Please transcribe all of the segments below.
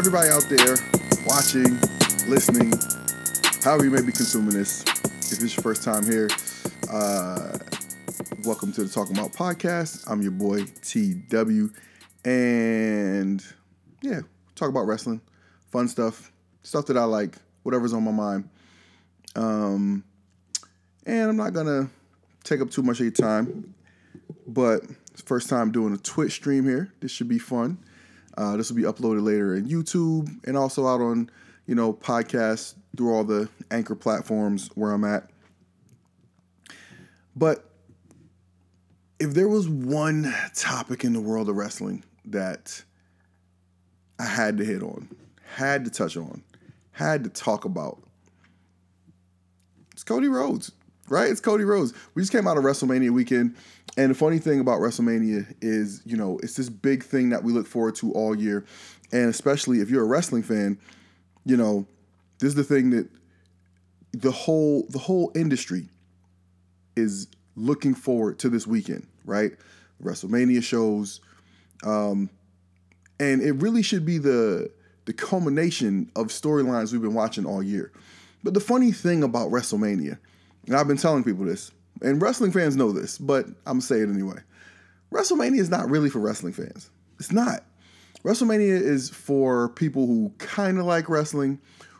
everybody out there watching, listening, however you may be consuming this. If it's your first time here, uh, welcome to the Talkin Bout podcast. I'm your boy TW, and yeah, talk about wrestling, fun stuff, stuff that I like, whatever's on my mind. Um, and I'm not gonna take up too much of your time, but first time doing a Twitch stream here. This should be fun. Uh, this will be uploaded later in YouTube and also out on you know podcasts through all the anchor platforms where I'm at. But if there was one topic in the world of wrestling that I had to hit on, had to touch on, had to talk about, it's Cody Rhodes, right? It's Cody Rhodes. We just came out of WrestleMania weekend. And the funny thing about WrestleMania is, you know, it's this big thing that we look forward to all year. And especially if you're a wrestling fan, you know, this is the thing that the whole the whole industry is looking forward to this weekend, right? WrestleMania shows, um, and it really should be the the culmination of storylines we've been watching all year. But the funny thing about WrestleMania, and I've been telling people this, and wrestling fans know this, but I'm gonna say it anyway. WrestleMania is not really for wrestling fans. It's not. WrestleMania is for people who kind of like wrestling,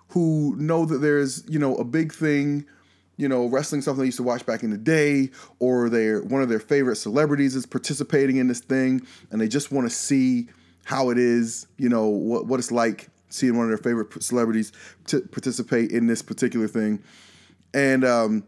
who know that there's, you know, a big thing, you know, wrestling something they used to watch back in the day, or they're one of their favorite celebrities is participating in this thing, and they just want to see how it is, you know, what, what it's like seeing one of their favorite celebrities to participate in this particular thing. And um,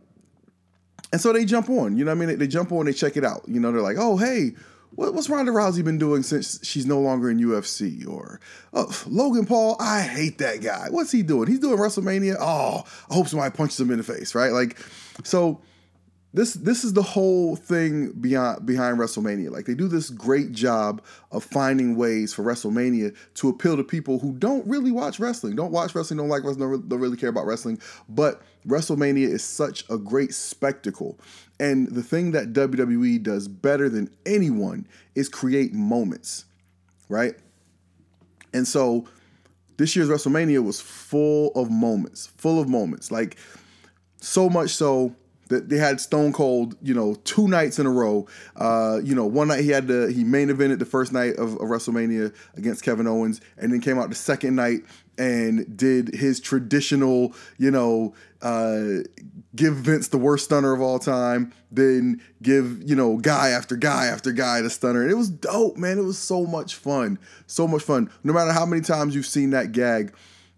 and so they jump on, you know what I mean? They, jump on, they check it out. You know, they're like, oh, hey, what, what's Ronda Rousey been doing since she's no longer in UFC? Or oh, Logan Paul, I hate that guy. What's he doing? He's doing WrestleMania. Oh, I hope somebody punches him in the face, right? Like, so this this is the whole thing beyond behind WrestleMania. Like they do this great job of finding ways for WrestleMania to appeal to people who don't really watch wrestling, don't watch wrestling, don't like wrestling, don't, don't really care about wrestling. But WrestleMania is such a great spectacle, and the thing that WWE does better than anyone is create moments, right? And so this year's WrestleMania was full of moments, full of moments, like so much so that they had Stone Cold, you know, two nights in a row. Uh, you know, one night he had the he main evented the first night of, of WrestleMania against Kevin Owens, and then came out the second night and did his traditional, you know, uh, give Vince the worst stunner of all time, then give, you know, guy after guy after guy the stunner. And it was dope, man. It was so much fun. So much fun. No matter how many times you've seen that gag,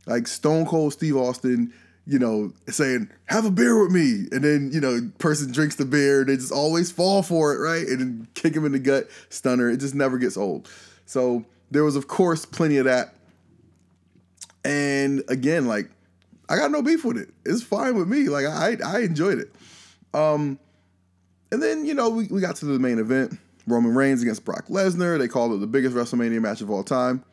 like Stone Cold Steve Austin you know, saying, have a beer with me. And then, you know, person drinks the beer, they just always fall for it, right? And then kick him in the gut, stunner. It just never gets old. So there was, of course, plenty of that. And again, like, I got no beef with it. It's fine with me. Like I I enjoyed it. Um and then, you know, we, we got to the main event. Roman Reigns against Brock Lesnar. They called it the biggest WrestleMania match of all time.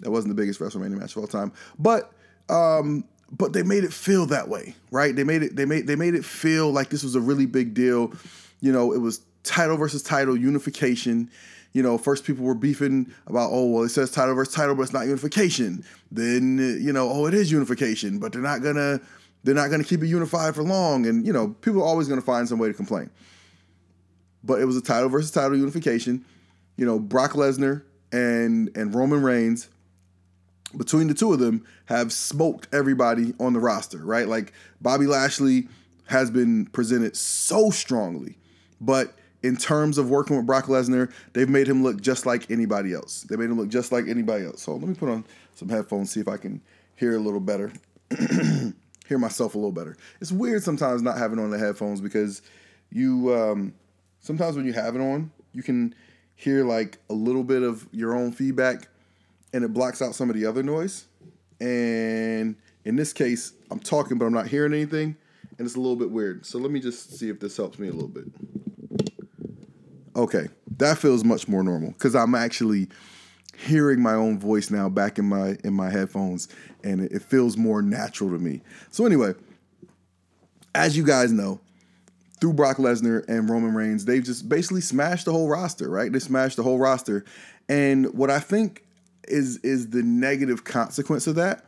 That wasn't the biggest WrestleMania match of all time. But um but they made it feel that way, right? They made it they made they made it feel like this was a really big deal. You know, it was title versus title unification. You know, first people were beefing about, oh, well, it says title versus title, but it's not unification. Then, you know, oh, it is unification, but they're not gonna they're not gonna keep it unified for long. And, you know, people are always gonna find some way to complain. But it was a title versus title unification. You know, Brock Lesnar and and Roman Reigns between the two of them have smoked everybody on the roster, right? Like Bobby Lashley has been presented so strongly, but in terms of working with Brock Lesnar, they've made him look just like anybody else. They made him look just like anybody else. So let me put on some headphones, see if I can hear a little better, hear myself a little better. It's weird sometimes not having on the headphones because you um, sometimes when you have it on, you can hear like a little bit of your own feedback and it blocks out some of the other noise. And in this case, I'm talking, but I'm not hearing anything, and it's a little bit weird. So let me just see if this helps me a little bit. Okay, that feels much more normal because I'm actually hearing my own voice now back in my in my headphones, and it, feels more natural to me. So anyway, as you guys know, through Brock Lesnar and Roman Reigns, they've just basically smashed the whole roster, right? They smashed the whole roster. And what I think is is the negative consequence of that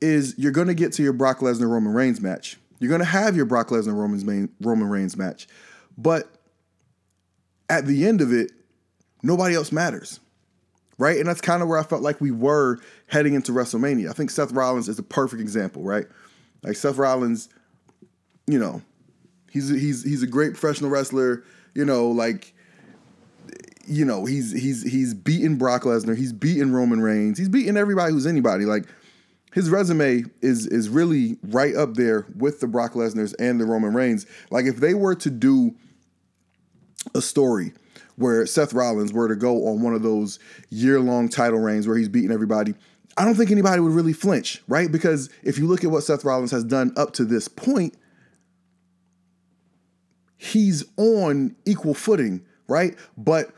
is you're going to get to your Brock Lesnar Roman Reigns match. You're going to have your Brock Lesnar Roman's main, Roman Reigns match. But at the end of it, nobody else matters. Right? And that's kind of where I felt like we were heading into WrestleMania. I think Seth Rollins is a perfect example, right? Like Seth Rollins, you know, he's he's he's a great professional wrestler, you know, like you know, he's he's he's beaten Brock Lesnar, he's beaten Roman Reigns, he's beaten everybody who's anybody. Like his resume is is really right up there with the Brock Lesnar's and the Roman Reigns. Like if they were to do a story where Seth Rollins were to go on one of those year long title reigns where he's beating everybody, I don't think anybody would really flinch, right? Because if you look at what Seth Rollins has done up to this point, he's on equal footing, right? But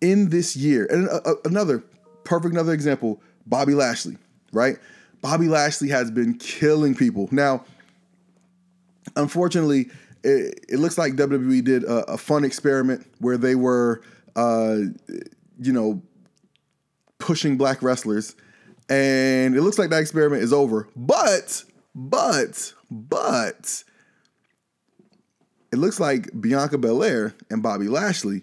in this year, and another perfect another example, Bobby Lashley, right? Bobby Lashley has been killing people. Now, unfortunately, it, it looks like WWE did a, a, fun experiment where they were, uh, you know, pushing black wrestlers, and it looks like that experiment is over. But, but, but, it looks like Bianca Belair and Bobby Lashley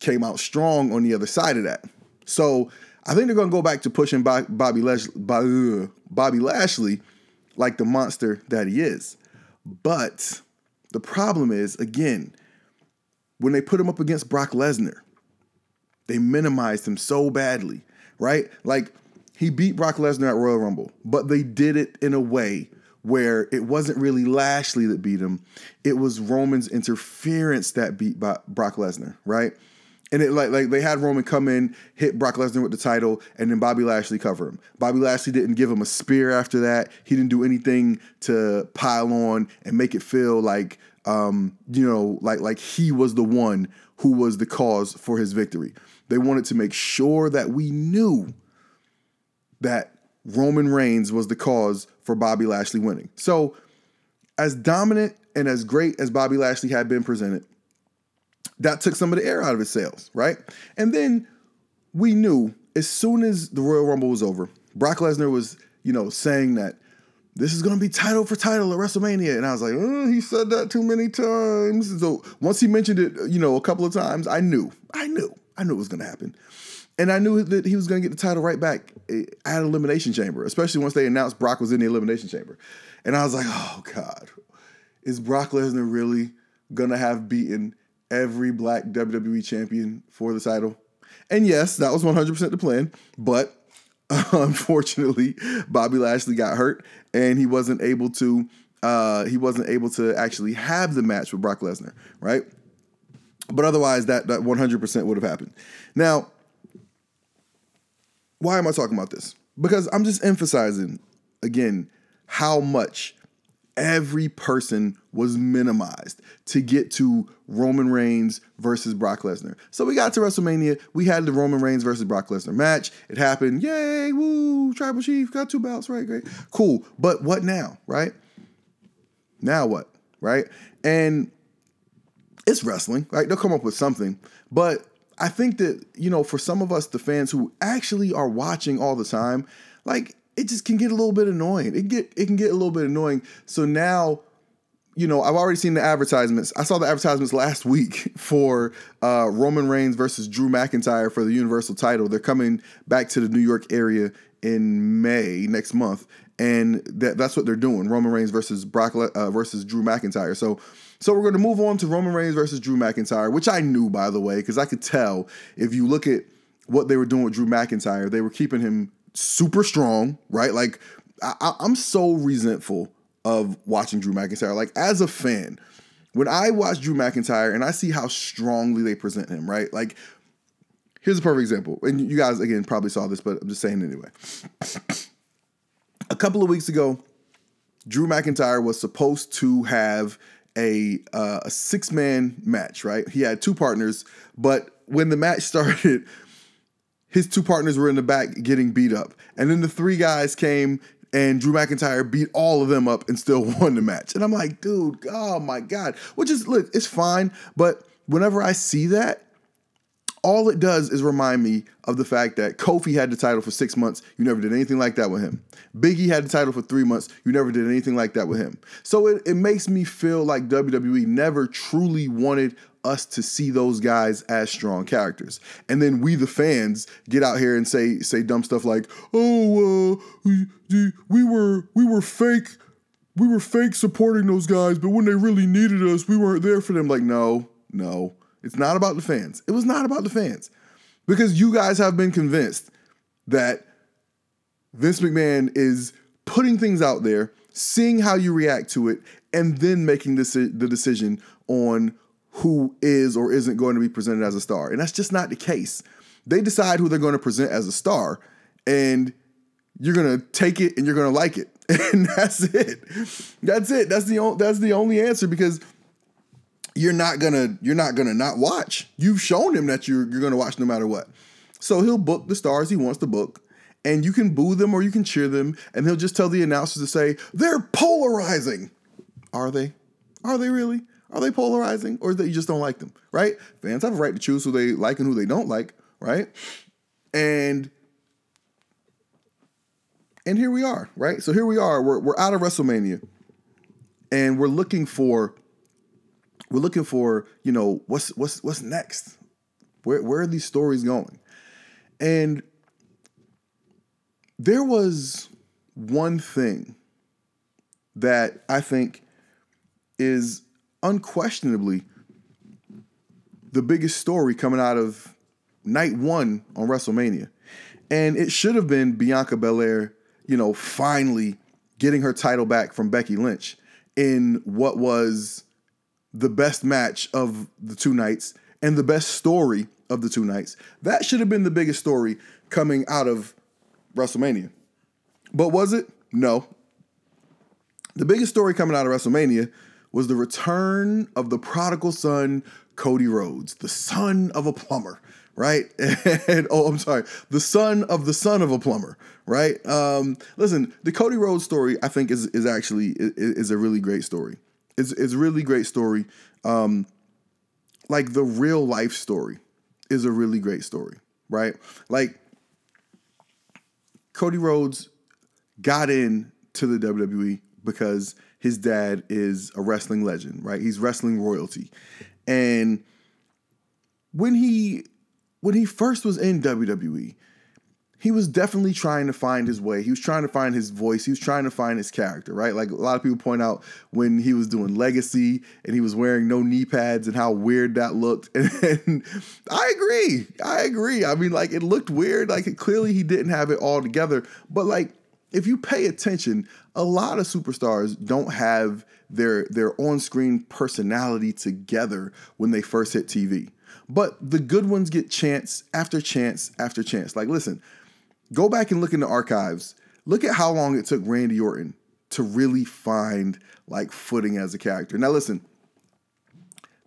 came out strong on the other side of that. So I think they're going to go back to pushing Bobby, Lash- Bobby Lashley like the monster that he is. But the problem is, again, when they put him up against Brock Lesnar, they minimized him so badly, right? Like he beat Brock Lesnar at Royal Rumble, but they did it in a way where it wasn't really Lashley that beat him. It was Roman's interference that beat Brock Lesnar, right? And it like like they had Roman come in, hit Brock Lesnar with the title, and then Bobby Lashley cover him. Bobby Lashley didn't give him a spear after that. He didn't do anything to pile on and make it feel like um, you know, like like he was the one who was the cause for his victory. They wanted to make sure that we knew that Roman Reigns was the cause for Bobby Lashley winning. So, as dominant and as great as Bobby Lashley had been presented, that took some of the air out of his sails, right? And then we knew as soon as the Royal Rumble was over, Brock Lesnar was, you know, saying that this is going to be title for title at WrestleMania. And I was like, oh, he said that too many times. So once he mentioned it, you know, a couple of times, I knew, I knew, I knew it was going to happen. And I knew that he was going to get the title right back eh, at Elimination Chamber, especially once they announced Brock was in the Elimination Chamber. And I was like, oh, God, is Brock Lesnar really going to have beaten every black WWE champion for the title. And yes, that was 100% the plan, but unfortunately, Bobby Lashley got hurt and he wasn't able to uh, he wasn't able to actually have the match with Brock Lesnar, right? But otherwise, that that 100% would have happened. Now, why am I talking about this? Because I'm just emphasizing again how much every person was minimized to get to Roman Reigns versus Brock Lesnar. So we got to WrestleMania. We had the Roman Reigns versus Brock Lesnar match. It happened. Yay, woo, Tribal Chief got two belts, right? Great. Cool. But what now, right? Now what, right? And it's wrestling, right? They'll come up with something. But I think that, you know, for some of us, the fans who actually are watching all the time, like it just can get a little bit annoying. It get it can get a little bit annoying. So now, you know, I've already seen the advertisements. I saw the advertisements last week for uh, Roman Reigns versus Drew McIntyre for the Universal title. They're coming back to the New York area in May next month, and that, that's what they're doing. Roman Reigns versus Brock uh, versus Drew McIntyre. So. So we're going to move on to Roman Reigns versus Drew McIntyre, which I knew by the way, because I could tell if you look at what they were doing with Drew McIntyre, they were keeping him super strong, right? Like I, I'm so resentful of watching Drew McIntyre. Like as a fan, when I watch Drew McIntyre and I see how strongly they present him, right? Like here's a perfect example, and you guys again probably saw this, but I'm just saying anyway. a couple of weeks ago, Drew McIntyre was supposed to have a uh, a six man match, right? He had two partners, but when the match started, his two partners were in the back getting beat up. And then the three guys came and Drew McIntyre beat all of them up and still won the match. And I'm like, dude, oh my God. Which is, look, it's fine. But whenever I see that, all it does is remind me of the fact that Kofi had the title for six months. You never did anything like that with him. Biggie had the title for three months. You never did anything like that with him. So it, it makes me feel like WWE never truly wanted us to see those guys as strong characters. And then we, the fans, get out here and say say dumb stuff like, "Oh, uh, we, we were we were fake." We were fake supporting those guys, but when they really needed us, we weren't there for them. Like, no, no, it's not about the fans. It was not about the fans. Because you guys have been convinced that Vince McMahon is putting things out there, seeing how you react to it, and then making this, the decision on who is or isn't going to be presented as a star. And that's just not the case. They decide who they're going to present as a star, and you're going to take it and you're going to like it. And that's it. That's it. That's the, that's the only answer because – you're not gonna you're not gonna not watch. You've shown him that you're you're gonna watch no matter what. So he'll book the stars he wants to book, and you can boo them or you can cheer them, and he'll just tell the announcers to say they're polarizing. Are they? Are they really? Are they polarizing, or that you just don't like them? Right? Fans have a right to choose who they like and who they don't like. Right? And and here we are. Right? So here we are. We're we're out of WrestleMania, and we're looking for we're looking for, you know, what's what's what's next? Where where are these stories going? And there was one thing that I think is unquestionably the biggest story coming out of night one on WrestleMania. And it should have been Bianca Belair, you know, finally getting her title back from Becky Lynch in what was the best match of the two nights and the best story of the two nights. That should have been the biggest story coming out of WrestleMania. But was it? No. The biggest story coming out of WrestleMania was the return of the prodigal son, Cody Rhodes, the son of a plumber, right? And oh, I'm sorry, the son of the son of a plumber, right? Um, listen, the Cody Rhodes story, I think, is is actually is, is a really great story. It's it's a really great story. Um, like the real life story is a really great story, right? Like Cody Rhodes got in to the WWE because his dad is a wrestling legend, right? He's wrestling royalty. And when he when he first was in WWE, he was definitely trying to find his way. He was trying to find his voice. He was trying to find his character, right? Like a lot of people point out when he was doing Legacy and he was wearing no knee pads and how weird that looked. And, and I agree. I agree. I mean, like it looked weird. Like clearly he didn't have it all together. But like if you pay attention, a lot of superstars don't have their their on-screen personality together when they first hit TV. But the good ones get chance after chance after chance. Like listen, Go back and look in the archives. Look at how long it took Randy Orton to really find like footing as a character. Now listen,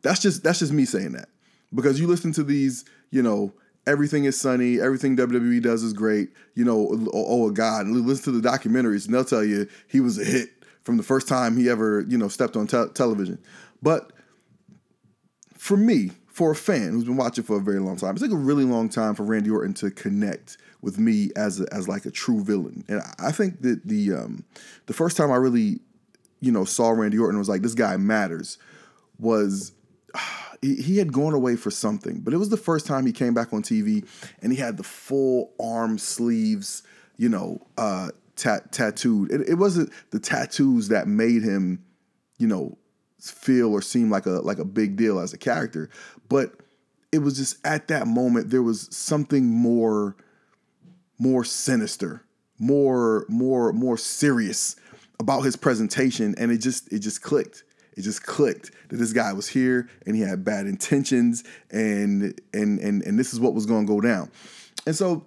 that's just that's just me saying that. Because you listen to these, you know, everything is sunny, everything WWE does is great, you know, oh, oh God, listen to the documentaries and they'll tell you he was a hit from the first time he ever, you know, stepped on te- television. But for me, for a fan who's been watching for a very long time, it's like a really long time for Randy Orton to connect with me as a, as like a true villain. And I think that the um, the first time I really you know saw Randy Orton was like this guy matters was he had gone away for something, but it was the first time he came back on TV and he had the full arm sleeves, you know, uh, tat- tattooed. It, it wasn't the tattoos that made him, you know, feel or seem like a like a big deal as a character, but it was just at that moment there was something more more sinister, more more more serious about his presentation and it just it just clicked. It just clicked that this guy was here and he had bad intentions and and and and this is what was going to go down. And so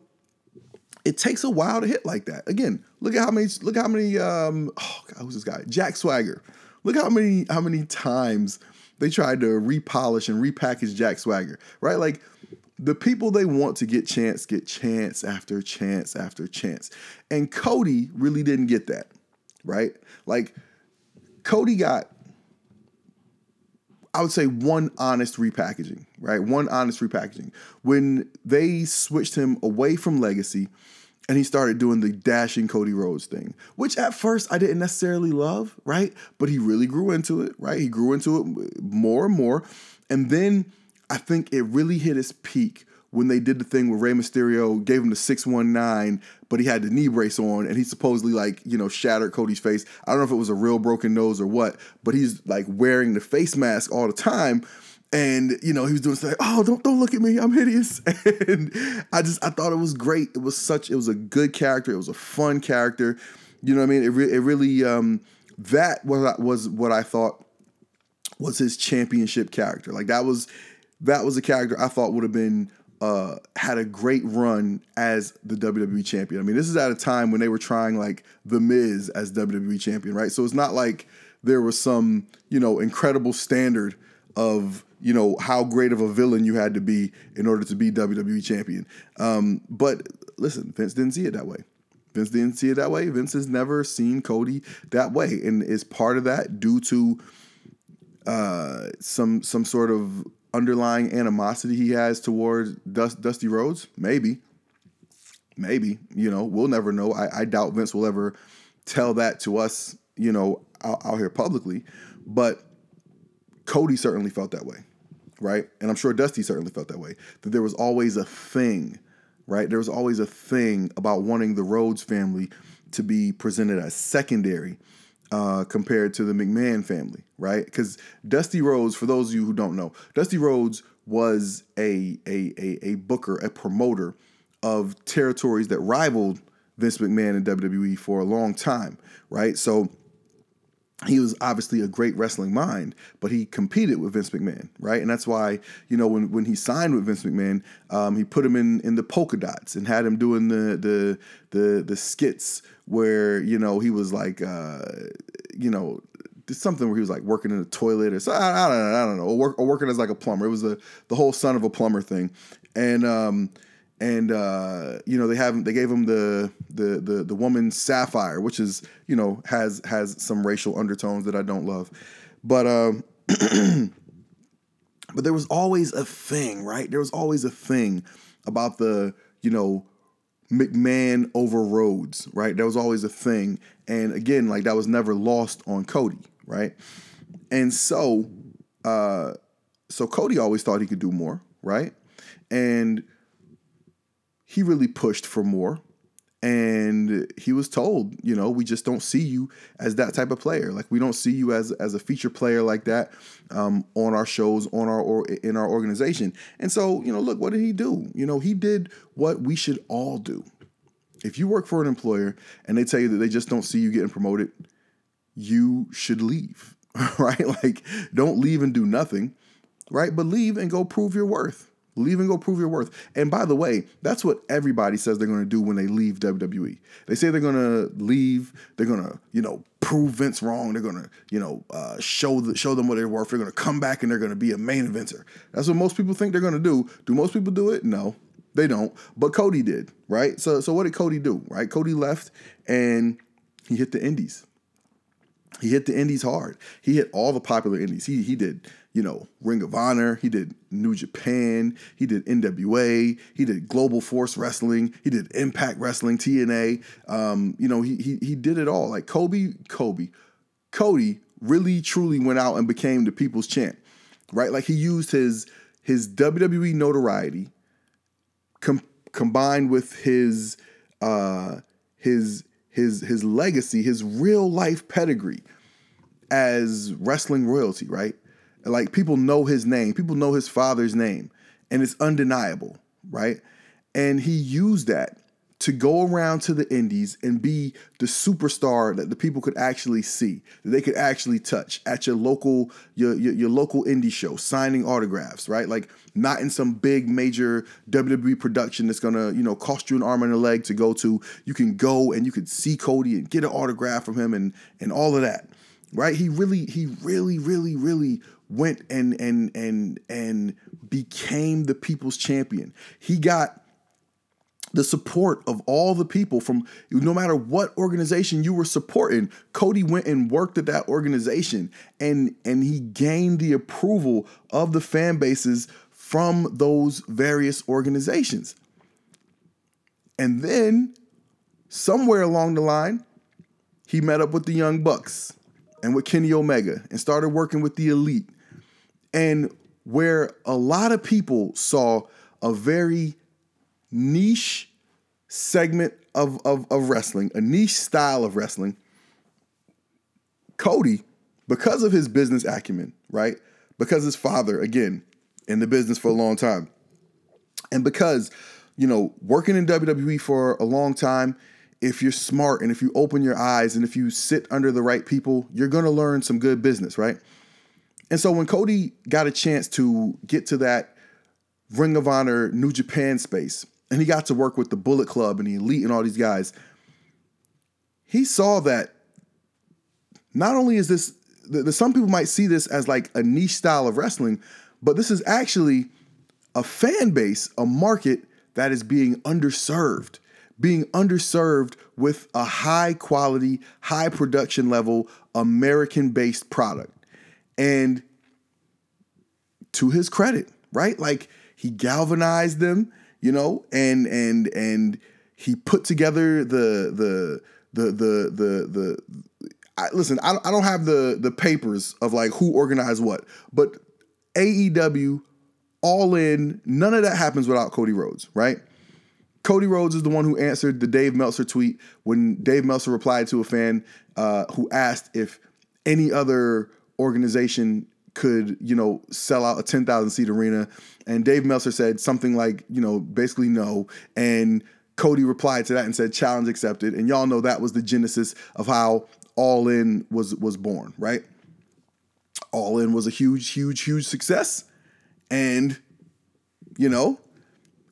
it takes a while to hit like that. Again, look at how many look how many um oh God, who's this guy? Jack Swagger. Look how many how many times they tried to repolish and repackage Jack Swagger, right? Like the people they want to get chance get chance after chance after chance. And Cody really didn't get that, right? Like Cody got I would say one honest repackaging, right? One honest repackaging. When they switched him away from Legacy and he started doing the dashing Cody Rhodes thing, which at first I didn't necessarily love, right? But he really grew into it, right? He grew into it more and more. And then I think it really hit its peak when they did the thing where Rey Mysterio gave him the 619, but he had the knee brace on and he supposedly like, you know, shattered Cody's face. I don't know if it was a real broken nose or what, but he's like wearing the face mask all the time. And you know he was doing like, oh, don't don't look at me, I'm hideous. And I just I thought it was great. It was such it was a good character. It was a fun character. You know what I mean? It, re- it really um, that was was what I thought was his championship character. Like that was that was a character I thought would have been uh, had a great run as the WWE champion. I mean, this is at a time when they were trying like The Miz as WWE champion, right? So it's not like there was some, you know, incredible standard of, you know, how great of a villain you had to be in order to be WWE champion. Um, but listen, Vince didn't see it that way. Vince didn't see it that way. Vince has never seen Cody that way, and is part of that due to uh, some some sort of underlying animosity he has towards Dust, Dusty Rhodes? Maybe. Maybe. You know, we'll never know. I, I doubt Vince will ever tell that to us, you know, out, out here publicly. But Cody certainly felt that way, right? And I'm sure Dusty certainly felt that way. That there was always a thing, right? There was always a thing about wanting the Rhodes family to be presented as secondary uh, compared to the McMahon family, right? Because Dusty Rhodes, for those of you who don't know, Dusty Rhodes was a, a, a, a booker, a promoter of territories that rivaled Vince McMahon and WWE for a long time, right? So he was obviously a great wrestling mind, but he competed with Vince McMahon, right? And that's why you know when, when he signed with Vince McMahon, um, he put him in in the polka dots and had him doing the the the the skits where you know he was like uh, you know something where he was like working in a toilet or so I, I don't know I don't know or, work, or working as like a plumber. It was the the whole son of a plumber thing, and um, and uh, you know they have they gave him the the the the woman Sapphire, which is you know has has some racial undertones that I don't love, but um, but there was always a thing, right? There was always a thing about the you know McMahon over Rhodes, right? That was always a thing, and again, like that was never lost on Cody, right? And so, uh, so Cody always thought he could do more, right? And he really pushed for more. And he was told, you know, we just don't see you as that type of player. Like we don't see you as as a feature player like that um, on our shows, on our or in our organization. And so, you know, look, what did he do? You know, he did what we should all do. If you work for an employer and they tell you that they just don't see you getting promoted, you should leave, right? Like, don't leave and do nothing, right? But leave and go prove your worth. Leave and go prove your worth. And by the way, that's what everybody says they're going to do when they leave WWE. They say they're going to leave. They're going to, you know, prove Vince wrong. They're going to, you know, uh, show the, show them what they're worth. They're going to come back and they're going to be a main eventer. That's what most people think they're going to do. Do most people do it? No, they don't. But Cody did, right? So, so what did Cody do? Right? Cody left and he hit the Indies. He hit the Indies hard. He hit all the popular Indies. He he did you know, Ring of Honor, he did New Japan, he did NWA, he did Global Force Wrestling, he did Impact Wrestling, TNA. Um, you know, he he he did it all. Like Kobe, Kobe, Cody really truly went out and became the people's champ, right? Like he used his his WWE notoriety com- combined with his uh his his his legacy, his real life pedigree as wrestling royalty, right? Like people know his name, people know his father's name, and it's undeniable, right? And he used that to go around to the indies and be the superstar that the people could actually see, that they could actually touch at your local your, your, your local indie show, signing autographs, right? Like not in some big major WWE production that's gonna you know cost you an arm and a leg to go to. You can go and you can see Cody and get an autograph from him and and all of that, right? He really he really really really went and and and and became the people's champion. He got the support of all the people from no matter what organization you were supporting cody went and worked at that organization and and he gained the approval of the fan bases from those various organizations. And then somewhere along the line, he met up with the Young Bucks and with Kenny Omega and started working with the Elite. And where a lot of people saw a very niche segment of, of, of wrestling, a niche style of wrestling, Cody, because of his business acumen, right? Because his father, again, in the business for a long time. And because, you know, working in WWE for a long time, if you're smart and if you open your eyes and if you sit under the right people, you're to learn some good business, right? And so when Cody got a chance to get to that Ring of Honor New Japan space, and he got to work with the Bullet Club and the Elite and all these guys, he saw that not only is this, some people might see this as like a niche style of wrestling, but this is actually a fan base, a market that is being underserved, being underserved with a high quality, high production level American based product. And to his credit, right? Like he galvanized them, you know, and and and he put together the the the the the the I, listen, I, I don't have the the papers of like who organized what, but AEW, all in, none of that happens without Cody Rhodes, right? Cody Rhodes is the one who answered the Dave Meltzer tweet when Dave Meltzer replied to a fan uh, who asked if any other organization could, you know, sell out a 10,000 seat arena. And Dave Meltzer said something like, you know, basically no. And Cody replied to that and said challenge accepted. And y'all know that was the genesis of how All In was was born, right? All In was a huge, huge, huge success. And, you know,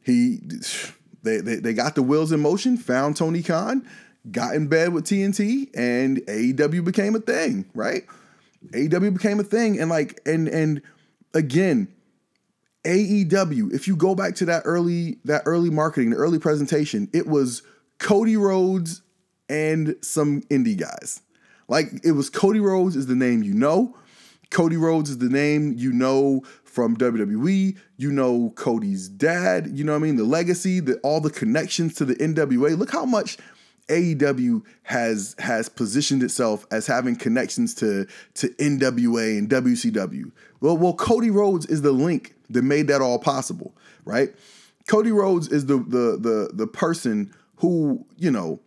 he they, they, they got the wheels in motion, found Tony Khan, got in bed with TNT, and AEW became a thing, right? AEW became a thing. And like, and and again, AEW, if you go back to that early, that early marketing, the early presentation, it was Cody Rhodes and some indie guys. Like it was Cody Rhodes is the name you know. Cody Rhodes is the name you know from WWE. You know Cody's dad. You know what I mean? The legacy, the all the connections to the NWA. Look how much AEW has has positioned itself as having connections to to NWA and WCW. Well, well, Cody Rhodes is the link that made that all possible, right? Cody Rhodes is the the the the person who you know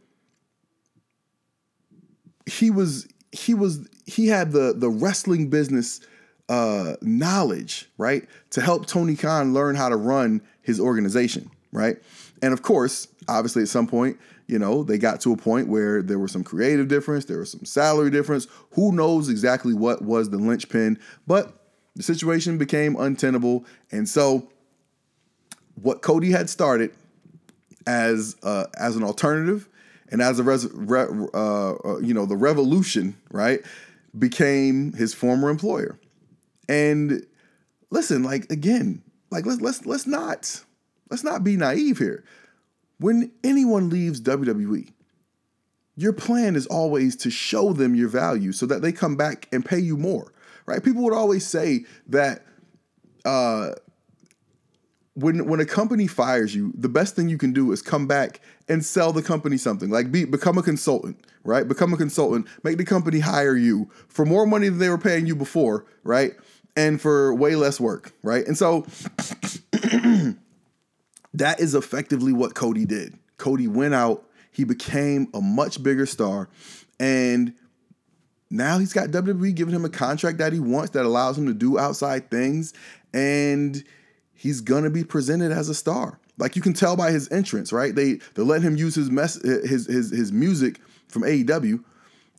he was he was he had the the wrestling business uh, knowledge, right, to help Tony Khan learn how to run his organization, right? And of course, obviously, at some point, you know, they got to a point where there was some creative difference, there was some salary difference. Who knows exactly what was the linchpin? But the situation became untenable, and so what Cody had started as uh, as an alternative and as a res- re- uh, uh, you know the revolution, right? became his former employer. And listen, like again, like let's let's let's not let's not be naive here. When anyone leaves WWE, your plan is always to show them your value so that they come back and pay you more, right? People would always say that uh, when when a company fires you, the best thing you can do is come back and sell the company something. Like be become a consultant, right? Become a consultant, make the company hire you for more money than they were paying you before, right? And for way less work, right? And so that is effectively what Cody did. Cody went out, he became a much bigger star, and now he's got WWE giving him a contract that he wants that allows him to do outside things and he's gonna be presented as a star. Like you can tell by his entrance, right? They they let him use his mess his his his music from AEW.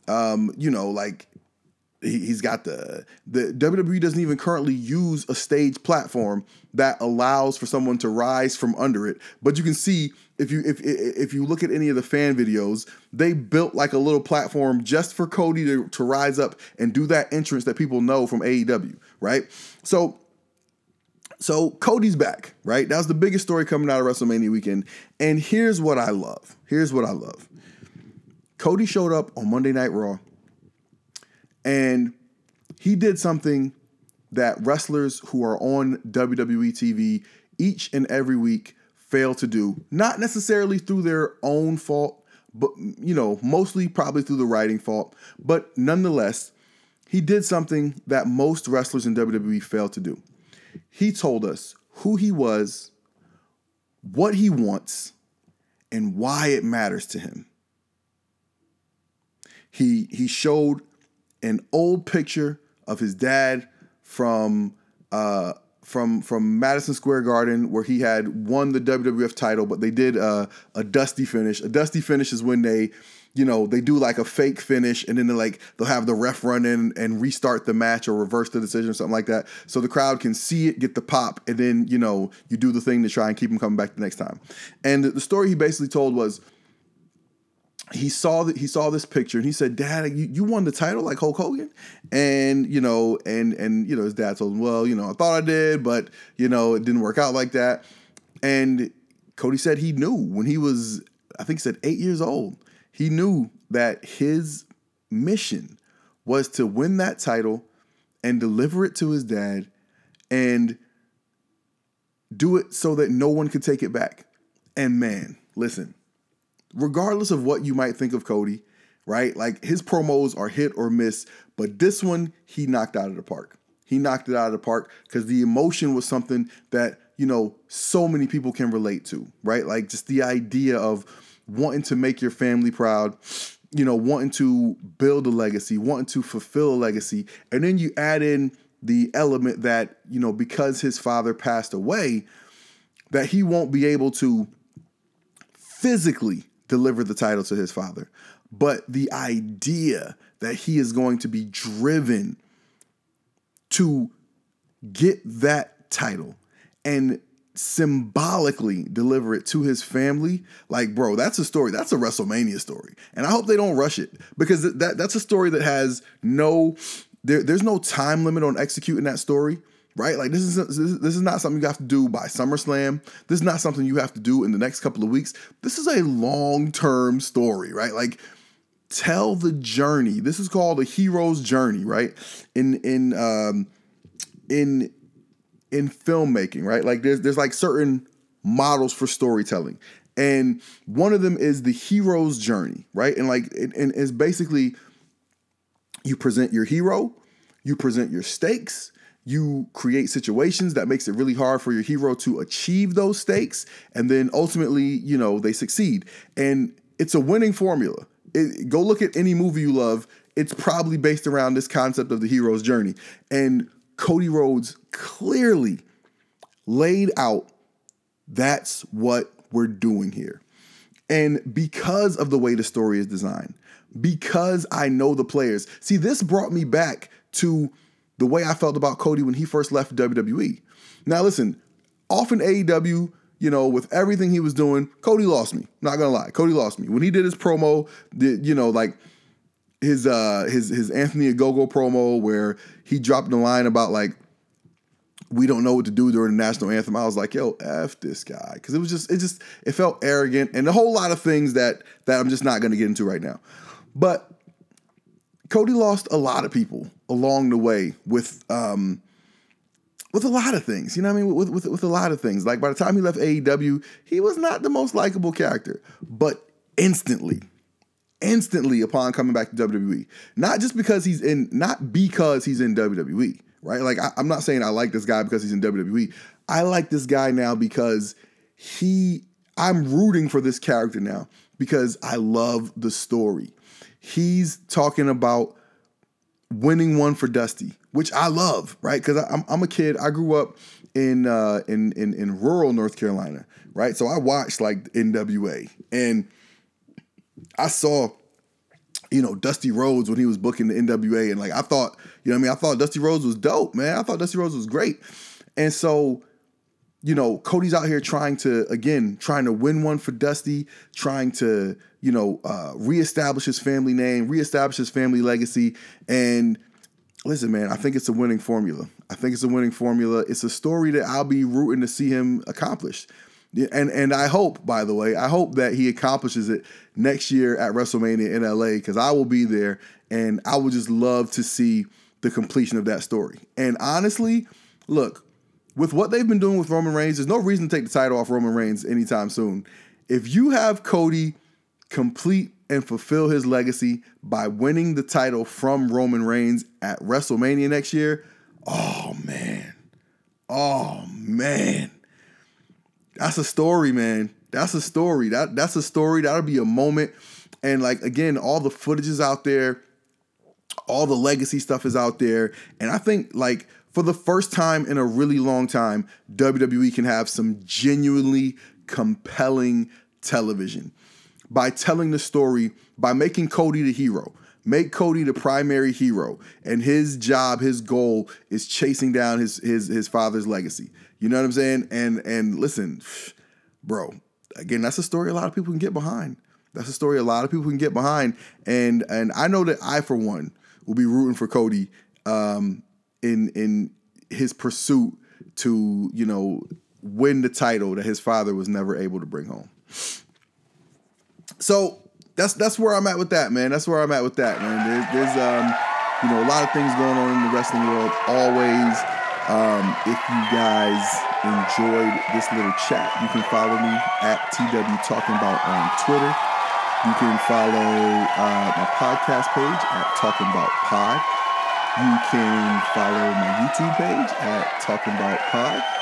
Um, you know, like he's got the the WWE doesn't even currently use a stage platform that allows for someone to rise from under it. But you can see if you if if you look at any of the fan videos, they built like a little platform just for Cody to, to rise up and do that entrance that people know from AEW, right? So so Cody's back, right? That was the biggest story coming out of WrestleMania weekend. And here's what I love. Here's what I love. Cody showed up on Monday Night Raw and he did something that wrestlers who are on WWE TV each and every week fail to do, not necessarily through their own fault, but you know, mostly probably through the writing fault, but nonetheless, he did something that most wrestlers in WWE fail to do. He told us who he was, what he wants, and why it matters to him. He he showed an old picture of his dad from uh, from from Madison Square Garden where he had won the WWF title, but they did uh, a dusty finish. A dusty finish is when they, you know, they do like a fake finish and then they like they'll have the ref run in and restart the match or reverse the decision or something like that, so the crowd can see it, get the pop, and then you know you do the thing to try and keep them coming back the next time. And the story he basically told was he saw that he saw this picture and he said, "Dad, you, you won the title like Hulk Hogan," and you know, and and you know, his dad told him, "Well, you know, I thought I did, but you know, it didn't work out like that." And Cody said he knew when he was, I think, he said eight years old, he knew that his mission was to win that title and deliver it to his dad and do it so that no one could take it back. And man, listen regardless of what you might think of Cody, right? Like his promos are hit or miss, but this one he knocked out of the park. He knocked it out of the park because the emotion was something that, you know, so many people can relate to, right? Like just the idea of wanting to make your family proud, you know, wanting to build a legacy, wanting to fulfill a legacy. And then you add in the element that, you know, because his father passed away, that he won't be able to physically deliver the title to his father. But the idea that he is going to be driven to get that title and symbolically deliver it to his family like bro that's a story that's a wrestlemania story and i hope they don't rush it because that that's a story that has no there, there's no time limit on executing that story right? Like this is this is not something you have to do by SummerSlam. This is not something you have to do in the next couple of weeks. This is a long-term story, right? Like tell the journey. This is called a hero's journey, right? In in um in in filmmaking, right? Like there's there's like certain models for storytelling. And one of them is the hero's journey, right? And like it, and it's basically you present your hero, you present your stakes, you create situations that makes it really hard for your hero to achieve those stakes and then ultimately you know they succeed. And it's a winning formula. It, go look at any movie you love. It's probably based around this concept of the hero's journey. And cody rhodes clearly laid out that's what we're doing here. And because of the way the story is designed because i know the players. See this brought me back to the way I felt about Cody when he first left WWE. Now, listen, often AEW, you know, with everything he was doing, Cody lost me. Not gonna lie, Cody lost me when he did his promo. Did you know like his uh his his Anthony Ogogo promo where he dropped the line about like we don't know what to do during the national anthem. I was like, yo, f this guy, because it was just it just it felt arrogant and a whole lot of things that that I'm just not gonna get into right now. But Cody lost a lot of people along the way with um, with a lot of things. You know what I mean? With, with with a lot of things. Like by the time he left AEW, he was not the most likable character, but instantly, instantly upon coming back to WWE, not just because he's in, not because he's in WWE, right? Like I, I'm not saying I like this guy because he's in WWE. I like this guy now because he. I'm rooting for this character now because I love the story he's talking about winning one for Dusty, which I love, right? Because I'm, I'm a kid. I grew up in, uh, in in in rural North Carolina, right? So I watched like NWA, and I saw, you know, Dusty Rhodes when he was booking the NWA, and like I thought, you know, I mean, I thought Dusty Rhodes was dope, man. I thought Dusty Rhodes was great, and so you know, Cody's out here trying to again trying to win one for Dusty, trying to you know uh, reestablish his family name, reestablish his family legacy, and listen, man, I think it's a winning formula. I think it's a winning formula. It's a story that I'll be rooting to see him accomplish. And and I hope, by the way, I hope that he accomplishes it next year at WrestleMania in LA because I will be there, and I would just love to see the completion of that story. And honestly, look, with what they've been doing with Roman Reigns, there's no reason to take the title off Roman Reigns anytime soon. If you have Cody complete and fulfill his legacy by winning the title from Roman Reigns at WrestleMania next year, oh man. Oh man. That's a story, man. That's a story. That that's a story. That'll be a moment. And like again, all the footage is out there. All the legacy stuff is out there. And I think like for the first time in a really long time, WWE can have some genuinely compelling television by telling the story, by making Cody the hero. Make Cody the primary hero, and his job, his goal is chasing down his his his father's legacy. You know what I'm saying? And and listen, bro, again, that's a story a lot of people can get behind. That's a story a lot of people can get behind, and and I know that I, for one, will be rooting for Cody um, in in his pursuit to you know win the title that his father was never able to bring home. So that's that's where I'm at with that, man. That's where I'm at with that, man. There's, there's um, you know, a lot of things going on in the wrestling world. Always, um, if you guys enjoyed this little chat, you can follow me at TW Talkin Bout on Twitter. You can follow uh, my podcast page at Talkin Bout Pod. You can follow my YouTube page at Talkin Bout Pod.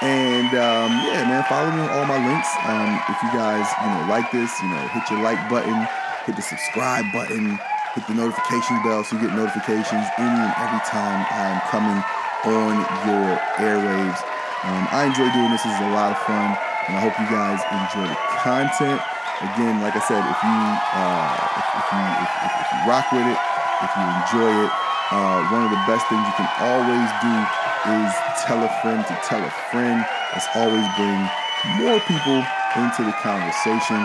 And um, yeah, man, follow me on all my links. Um, if you guys, you know, like this, you know, hit your like button, hit the subscribe button, hit the notification bell so you get notifications any and every time I am coming on your airwaves. Um, I enjoy doing this. This is a lot of fun, and I hope you guys enjoy the content. Again, like I said, if you uh, if, if, you if, if, if you rock with it, if you enjoy it, uh, one of the best things you can always do is tell a friend to tell a friend. Let's always bring more people into the conversation.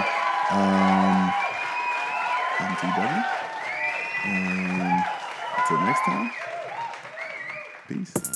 Um, I'm TW. And until next time, peace.